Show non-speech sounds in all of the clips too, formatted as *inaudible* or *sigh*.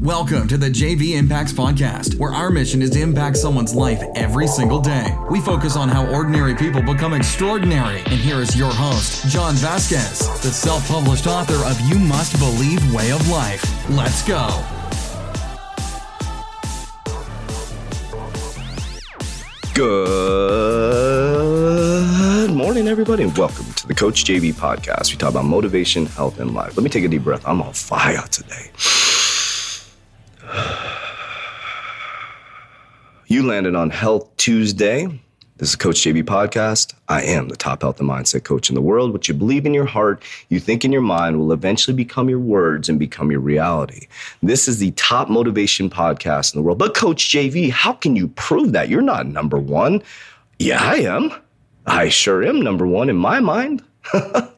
Welcome to the JV Impacts Podcast, where our mission is to impact someone's life every single day. We focus on how ordinary people become extraordinary. And here is your host, John Vasquez, the self published author of You Must Believe Way of Life. Let's go. Good morning, everybody, and welcome to the Coach JV podcast. We talk about motivation, health, and life. Let me take a deep breath. I'm on fire today. You landed on Health Tuesday. This is Coach JV Podcast. I am the top health and mindset coach in the world. What you believe in your heart, you think in your mind, will eventually become your words and become your reality. This is the top motivation podcast in the world. But, Coach JV, how can you prove that? You're not number one. Yeah, I am. I sure am number one in my mind. *laughs*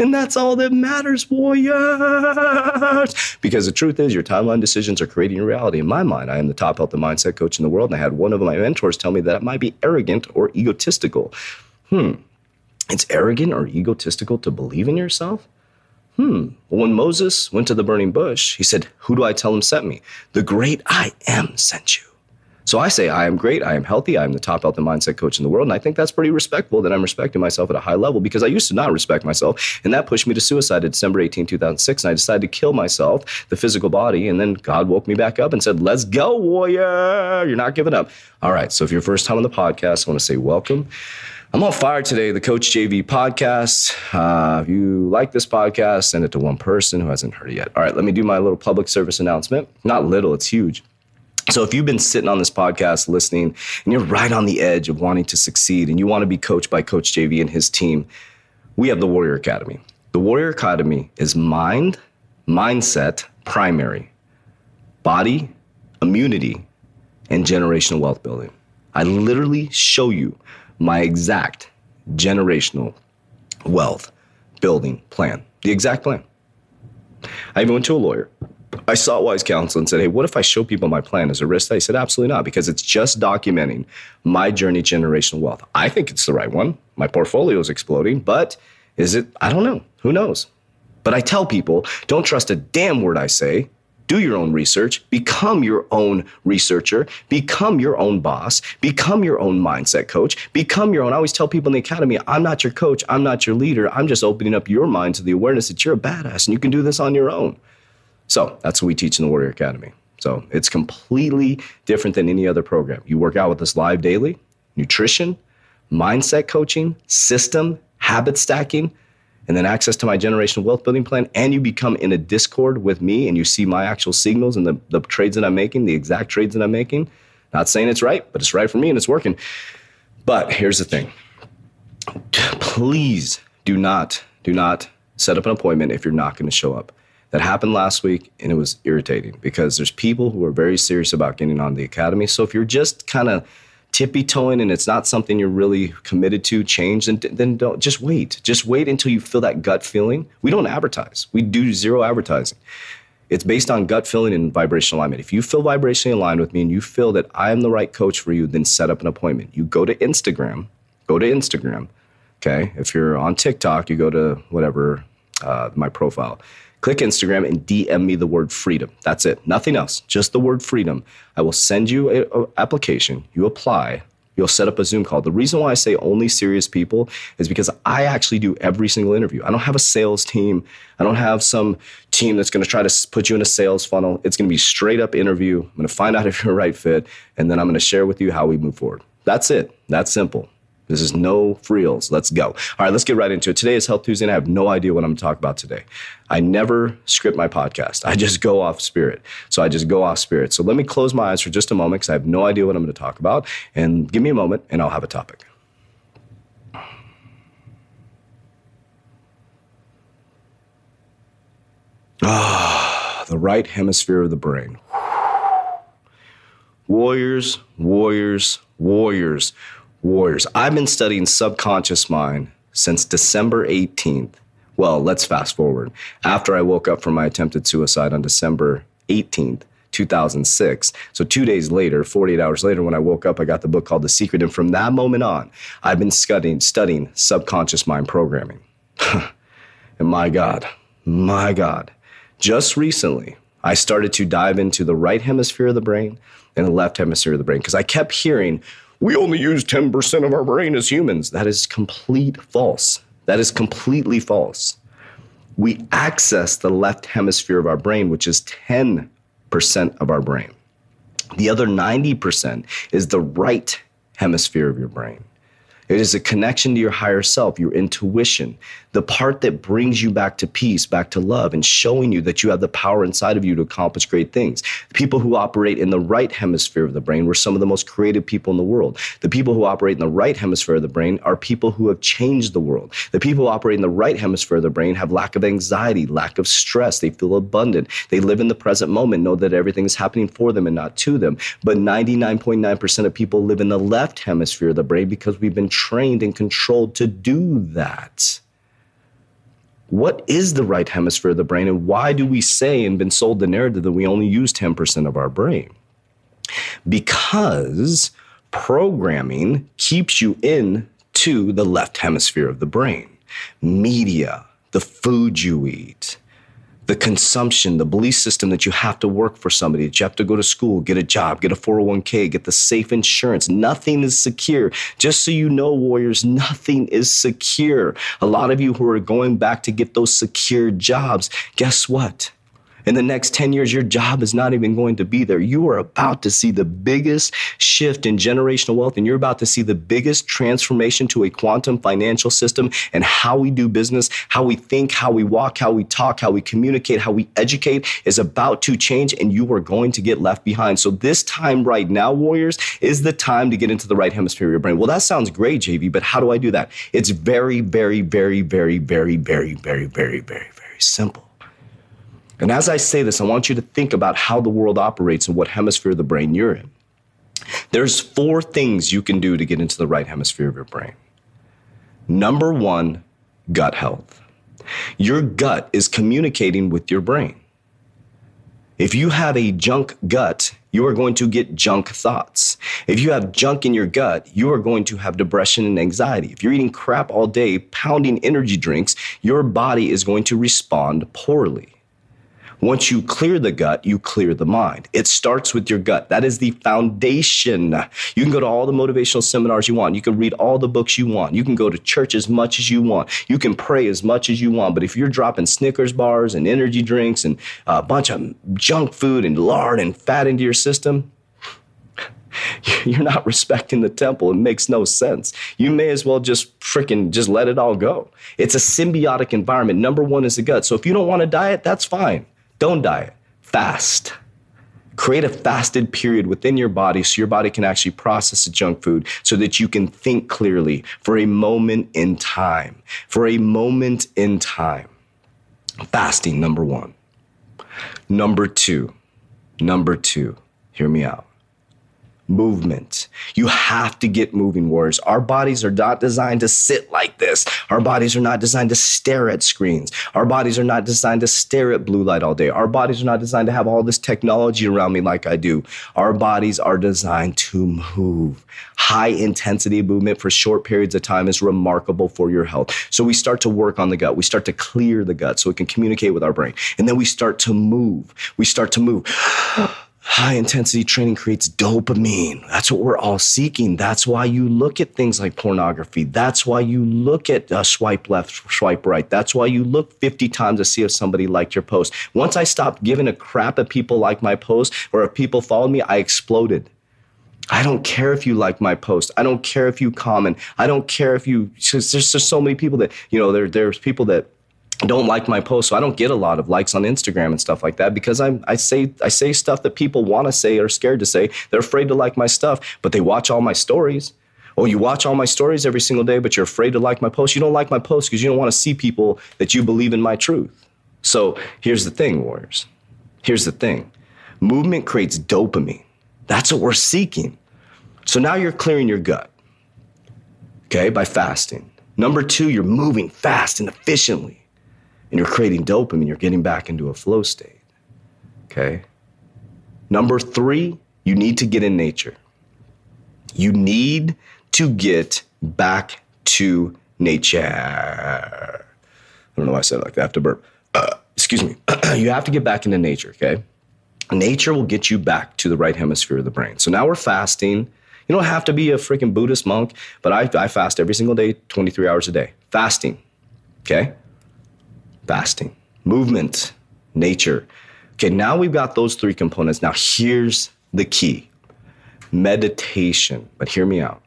*laughs* and that's all that matters, warriors. Because the truth is, your timeline decisions are creating reality. In my mind, I am the top health and mindset coach in the world, and I had one of my mentors tell me that it might be arrogant or egotistical. Hmm, it's arrogant or egotistical to believe in yourself? Hmm. When Moses went to the burning bush, he said, Who do I tell him sent me? The great I am sent you. So I say, I am great, I am healthy, I am the top health and mindset coach in the world. And I think that's pretty respectful that I'm respecting myself at a high level because I used to not respect myself. And that pushed me to suicide December 18, 2006. And I decided to kill myself, the physical body. And then God woke me back up and said, Let's go, warrior. You're not giving up. All right. So if you're first time on the podcast, I want to say welcome. I'm on fire today, the Coach JV podcast. Uh, if you like this podcast, send it to one person who hasn't heard it yet. All right, let me do my little public service announcement. Not little, it's huge. So if you've been sitting on this podcast listening and you're right on the edge of wanting to succeed and you want to be coached by Coach JV and his team, we have the Warrior Academy. The Warrior Academy is mind, mindset, primary, body, immunity, and generational wealth building. I literally show you my exact generational wealth building plan, the exact plan. I even went to a lawyer I sought wise counsel and said, Hey, what if I show people my plan as a risk? He said, Absolutely not, because it's just documenting my journey generational wealth. I think it's the right one. My portfolio is exploding, but is it? I don't know. Who knows? But I tell people don't trust a damn word I say. Do your own research, become your own researcher, become your own boss, become your own mindset coach, become your own. I always tell people in the academy, I'm not your coach, I'm not your leader. I'm just opening up your mind to the awareness that you're a badass and you can do this on your own. So that's what we teach in the Warrior Academy. So it's completely different than any other program. You work out with us live daily, nutrition, mindset coaching, system, habit stacking, and then access to my generational wealth building plan. And you become in a Discord with me and you see my actual signals and the, the trades that I'm making, the exact trades that I'm making. Not saying it's right, but it's right for me and it's working. But here's the thing please do not, do not set up an appointment if you're not going to show up that happened last week and it was irritating because there's people who are very serious about getting on the academy. So if you're just kind of tippy toeing and it's not something you're really committed to change, then, then don't just wait. Just wait until you feel that gut feeling. We don't advertise, we do zero advertising. It's based on gut feeling and vibrational alignment. If you feel vibrationally aligned with me and you feel that I am the right coach for you, then set up an appointment. You go to Instagram, go to Instagram. Okay. If you're on TikTok, you go to whatever, uh, my profile Click Instagram and DM me the word freedom. That's it. Nothing else. Just the word freedom. I will send you an application. You apply. You'll set up a Zoom call. The reason why I say only serious people is because I actually do every single interview. I don't have a sales team. I don't have some team that's going to try to put you in a sales funnel. It's going to be straight up interview. I'm going to find out *laughs* if you're a right fit, and then I'm going to share with you how we move forward. That's it. That's simple. This is no frills. Let's go. All right, let's get right into it. Today is Health Tuesday, and I have no idea what I'm going to talk about today. I never script my podcast. I just go off spirit. So I just go off spirit. So let me close my eyes for just a moment because I have no idea what I'm going to talk about. And give me a moment, and I'll have a topic. Ah, the right hemisphere of the brain. Warriors, warriors, warriors warriors. I've been studying subconscious mind since December 18th. Well, let's fast forward. After I woke up from my attempted suicide on December 18th, 2006. So, two days later, 48 hours later, when I woke up, I got the book called The Secret. And from that moment on, I've been studying, studying subconscious mind programming. *laughs* and my God, my God, just recently, I started to dive into the right hemisphere of the brain and the left hemisphere of the brain because I kept hearing, we only use 10% of our brain as humans. That is complete false. That is completely false. We access the left hemisphere of our brain, which is 10% of our brain. The other 90% is the right hemisphere of your brain. It is a connection to your higher self, your intuition, the part that brings you back to peace, back to love, and showing you that you have the power inside of you to accomplish great things. The people who operate in the right hemisphere of the brain were some of the most creative people in the world. The people who operate in the right hemisphere of the brain are people who have changed the world. The people who operate in the right hemisphere of the brain have lack of anxiety, lack of stress. They feel abundant. They live in the present moment, know that everything is happening for them and not to them. But 99.9% of people live in the left hemisphere of the brain because we've been trained and controlled to do that. What is the right hemisphere of the brain, and why do we say and been sold the narrative that we only use 10% of our brain? Because programming keeps you in to the left hemisphere of the brain. Media, the food you eat, the consumption, the belief system that you have to work for somebody, that you have to go to school, get a job, get a 401k, get the safe insurance. Nothing is secure. Just so you know, warriors, nothing is secure. A lot of you who are going back to get those secure jobs, guess what? In the next 10 years, your job is not even going to be there. You are about to see the biggest shift in generational wealth, and you're about to see the biggest transformation to a quantum financial system and how we do business, how we think, how we walk, how we talk, how we communicate, how we educate is about to change, and you are going to get left behind. So, this time right now, warriors, is the time to get into the right hemisphere of your brain. Well, that sounds great, JV, but how do I do that? It's very, very, very, very, very, very, very, very, very, very simple. And as I say this, I want you to think about how the world operates and what hemisphere of the brain you're in. There's four things you can do to get into the right hemisphere of your brain. Number one, gut health. Your gut is communicating with your brain. If you have a junk gut, you are going to get junk thoughts. If you have junk in your gut, you are going to have depression and anxiety. If you're eating crap all day, pounding energy drinks, your body is going to respond poorly. Once you clear the gut, you clear the mind. It starts with your gut. That is the foundation. You can go to all the motivational seminars you want. You can read all the books you want. You can go to church as much as you want. You can pray as much as you want. But if you're dropping Snickers bars and energy drinks and a bunch of junk food and lard and fat into your system, *laughs* you're not respecting the temple. It makes no sense. You may as well just freaking just let it all go. It's a symbiotic environment. Number one is the gut. So if you don't want to diet, that's fine. Don't diet, fast. Create a fasted period within your body so your body can actually process the junk food so that you can think clearly for a moment in time. For a moment in time. Fasting, number one. Number two, number two, hear me out movement. You have to get moving, warriors. Our bodies are not designed to sit like this. Our bodies are not designed to stare at screens. Our bodies are not designed to stare at blue light all day. Our bodies are not designed to have all this technology around me like I do. Our bodies are designed to move. High intensity movement for short periods of time is remarkable for your health. So we start to work on the gut. We start to clear the gut so it can communicate with our brain. And then we start to move. We start to move. *sighs* High intensity training creates dopamine. That's what we're all seeking. That's why you look at things like pornography. That's why you look at uh, swipe left, swipe right. That's why you look 50 times to see if somebody liked your post. Once I stopped giving a crap if people like my post or if people followed me, I exploded. I don't care if you like my post. I don't care if you comment. I don't care if you. There's just so many people that you know. There, there's people that don't like my posts, so I don't get a lot of likes on Instagram and stuff like that because I'm I say I say stuff that people want to say or scared to say. They're afraid to like my stuff, but they watch all my stories. Oh, you watch all my stories every single day, but you're afraid to like my posts. You don't like my posts because you don't want to see people that you believe in my truth. So here's the thing, warriors. Here's the thing. Movement creates dopamine. That's what we're seeking. So now you're clearing your gut. Okay, by fasting. Number two, you're moving fast and efficiently and you're creating dopamine, you're getting back into a flow state. Okay? Number three, you need to get in nature. You need to get back to nature. I don't know why I said it like that. I have to burp. Uh, excuse me. *clears throat* you have to get back into nature, okay? nature will get you back to the right hemisphere of the brain. So now we're fasting. You don't have to be a freaking Buddhist monk, but I, I fast every single day, 23 hours a day. Fasting. Okay? Fasting. Movement. Nature. Okay, now we've got those three components. Now here's the key meditation. But hear me out.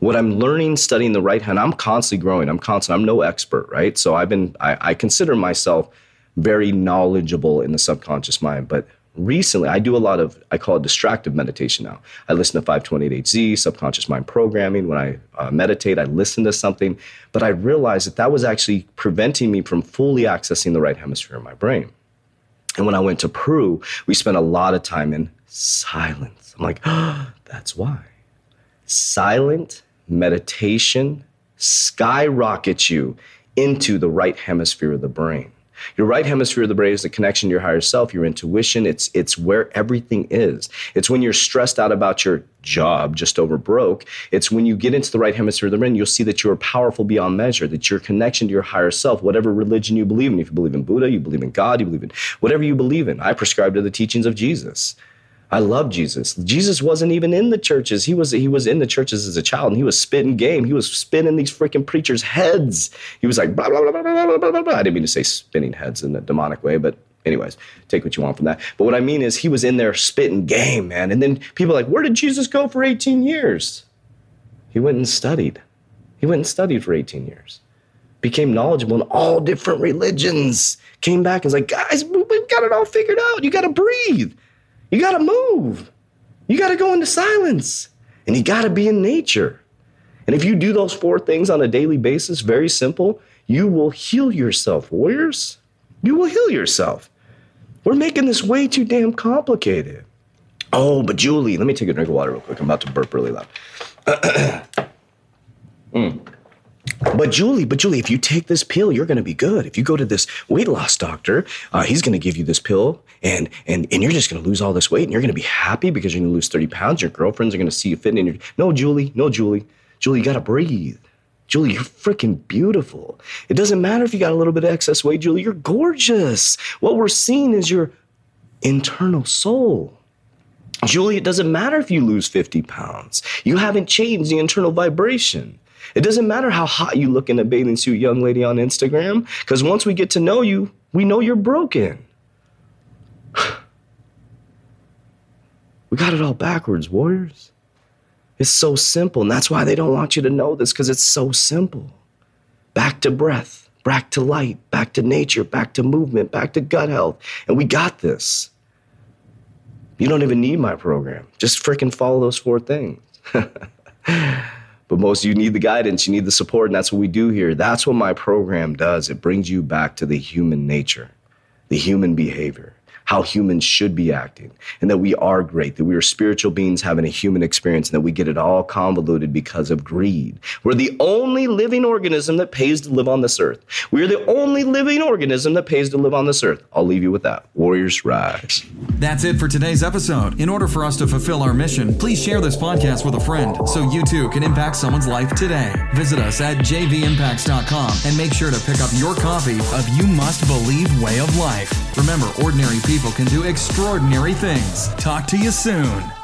What I'm learning, studying the right hand, I'm constantly growing. I'm constant. I'm no expert, right? So I've been, I, I consider myself very knowledgeable in the subconscious mind. But recently, I do a lot of, I call it distractive meditation now. I listen to 528Hz, subconscious mind programming. When I uh, meditate, I listen to something. But I realized that that was actually preventing me from fully accessing the right hemisphere of my brain. And when I went to Peru, we spent a lot of time in silence. I'm like, oh, *gasps* that's why. Silent meditation skyrockets you into the right hemisphere of the brain. Your right hemisphere of the brain is the connection to your higher self, your intuition. It's it's where everything is. It's when you're stressed out about your job, just over broke. It's when you get into the right hemisphere of the brain, you'll see that you are powerful beyond measure, that your connection to your higher self, whatever religion you believe in, if you believe in Buddha, you believe in God, you believe in whatever you believe in. I prescribe to the teachings of Jesus. I love Jesus. Jesus wasn't even in the churches. He was he was in the churches as a child, and he was spitting game. He was spinning these freaking preachers' heads. He was like blah blah blah blah blah blah blah. blah. I didn't mean to say spinning heads in a demonic way, but anyways, take what you want from that. But what I mean is, he was in there spitting game, man. And then people like, where did Jesus go for 18 years? He went and studied. He went and studied for 18 years became knowledgeable in all different religions, came back and was like, guys, we've got it all figured out. You got to breathe. You got to move. You got to go into silence. And you got to be in nature. And if you do those four things on a daily basis, very simple, you will heal yourself, warriors. You will heal yourself. We're making this way too damn complicated. Oh, but Julie, let me take a drink of water real quick. I'm about to burp really loud. *clears throat* mm. But Julie, but Julie, if you take this pill, you're going to be good. If you go to this weight loss doctor, uh, he's going to give you this pill, and and and you're just going to lose all this weight, and you're going to be happy because you're going to lose 30 pounds. Your girlfriends are going to see you fitting in your. No, Julie, no, Julie, Julie, you got to breathe. Julie, you're freaking beautiful. It doesn't matter if you got a little bit of excess weight, Julie. You're gorgeous. What we're seeing is your internal soul. Julie, it doesn't matter if you lose 50 pounds. You haven't changed the internal vibration. It doesn't matter how hot you look in a bathing suit, young lady on Instagram, because once we get to know you, we know you're broken. *sighs* we got it all backwards, warriors. It's so simple, and that's why they don't want you to know this, because it's so simple. Back to breath, back to light, back to nature, back to movement, back to gut health. And we got this. You don't even need my program. Just freaking follow those four things. *laughs* But most you need the guidance, you need the support, and that's what we do here. That's what my program does. It brings you back to the human nature, the human behavior how humans should be acting, and that we are great, that we are spiritual beings having a human experience, and that we get it all convoluted because of greed. We're the only living organism that pays to live on this earth. We are the only living organism that pays to live on this earth. I'll leave you with that. Warriors rise. That's it for today's episode. In order for us to fulfill our mission, please share this podcast with a friend so you too can impact someone's life today. Visit us at jvimpacts.com and make sure to pick up your copy of You Must Believe Way of Life. Remember, ordinary people people can do extraordinary things. Talk to you soon.